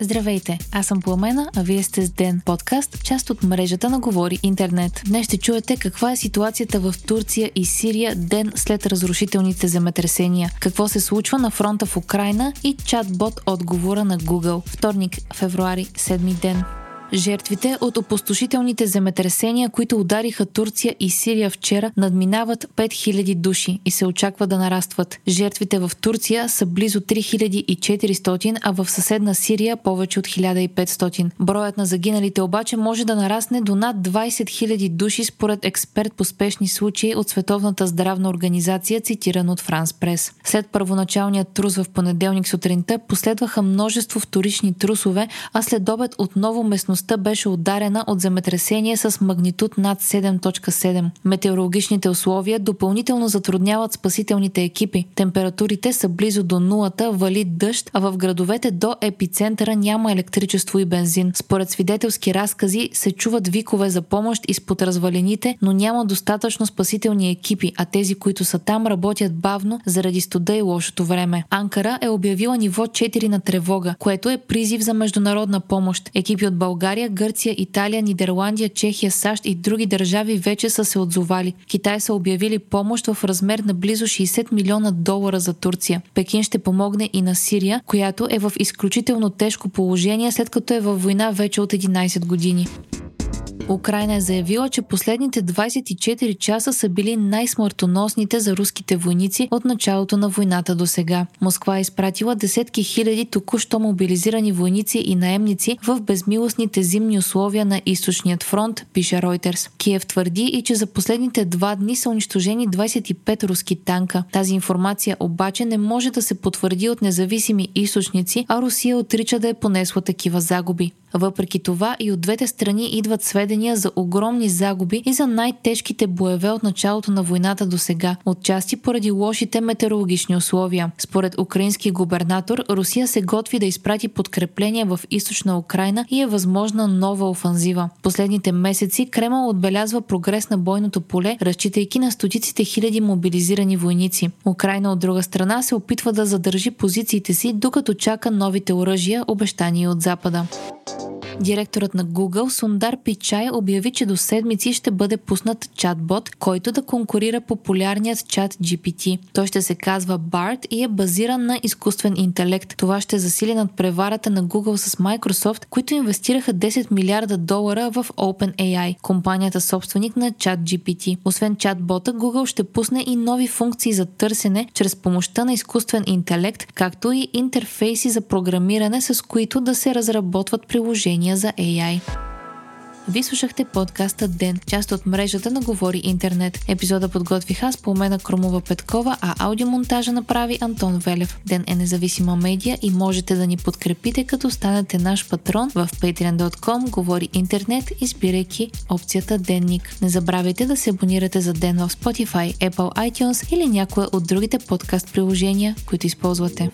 Здравейте, аз съм Пламена, а вие сте с Ден, подкаст, част от мрежата на Говори Интернет. Днес ще чуете каква е ситуацията в Турция и Сирия ден след разрушителните земетресения, какво се случва на фронта в Украина и чат-бот отговора на Google. Вторник, февруари, седми ден. Жертвите от опустошителните земетресения, които удариха Турция и Сирия вчера, надминават 5000 души и се очаква да нарастват. Жертвите в Турция са близо 3400, а в съседна Сирия повече от 1500. Броят на загиналите обаче може да нарасне до над 20 000 души според експерт по спешни случаи от Световната здравна организация, цитиран от Франс Прес. След първоначалният трус в понеделник сутринта последваха множество вторични трусове, а след обед отново местно местността беше ударена от земетресение с магнитуд над 7.7. Метеорологичните условия допълнително затрудняват спасителните екипи. Температурите са близо до нулата, вали дъжд, а в градовете до епицентъра няма електричество и бензин. Според свидетелски разкази се чуват викове за помощ изпод развалините, но няма достатъчно спасителни екипи, а тези, които са там, работят бавно заради студа и лошото време. Анкара е обявила ниво 4 на тревога, което е призив за международна помощ. Екипи от България България, Гърция, Италия, Нидерландия, Чехия, САЩ и други държави вече са се отзовали. Китай са обявили помощ в размер на близо 60 милиона долара за Турция. Пекин ще помогне и на Сирия, която е в изключително тежко положение, след като е във война вече от 11 години. Украина е заявила, че последните 24 часа са били най-смъртоносните за руските войници от началото на войната до сега. Москва е изпратила десетки хиляди току-що мобилизирани войници и наемници в безмилостните зимни условия на източният фронт, пише Reuters. Киев твърди и че за последните два дни са унищожени 25 руски танка. Тази информация обаче не може да се потвърди от независими източници, а Русия отрича да е понесла такива загуби. Въпреки това и от двете страни идват сведения за огромни загуби и за най-тежките боеве от началото на войната до сега, отчасти поради лошите метеорологични условия. Според украински губернатор, Русия се готви да изпрати подкрепление в източна Украина и е възможна нова офанзива. Последните месеци Кремъл отбелязва прогрес на бойното поле, разчитайки на стотиците хиляди мобилизирани войници. Украина от друга страна се опитва да задържи позициите си, докато чака новите оръжия, обещани от Запада. Директорът на Google Сундар Пичай обяви, че до седмици ще бъде пуснат чатбот, който да конкурира популярният чат GPT. Той ще се казва BART и е базиран на изкуствен интелект. Това ще засили над преварата на Google с Microsoft, които инвестираха 10 милиарда долара в OpenAI, компанията собственик на чат GPT. Освен чатбота, Google ще пусне и нови функции за търсене чрез помощта на изкуствен интелект, както и интерфейси за програмиране, с които да се разработват приложения решения за AI. Ви слушахте подкаста Ден, част от мрежата на Говори Интернет. Епизода подготвих аз по мена Кромова Петкова, а аудиомонтажа направи Антон Велев. Ден е независима медия и можете да ни подкрепите, като станете наш патрон в patreon.com Говори Интернет, избирайки опцията Денник. Не забравяйте да се абонирате за Ден в Spotify, Apple iTunes или някое от другите подкаст приложения, които използвате.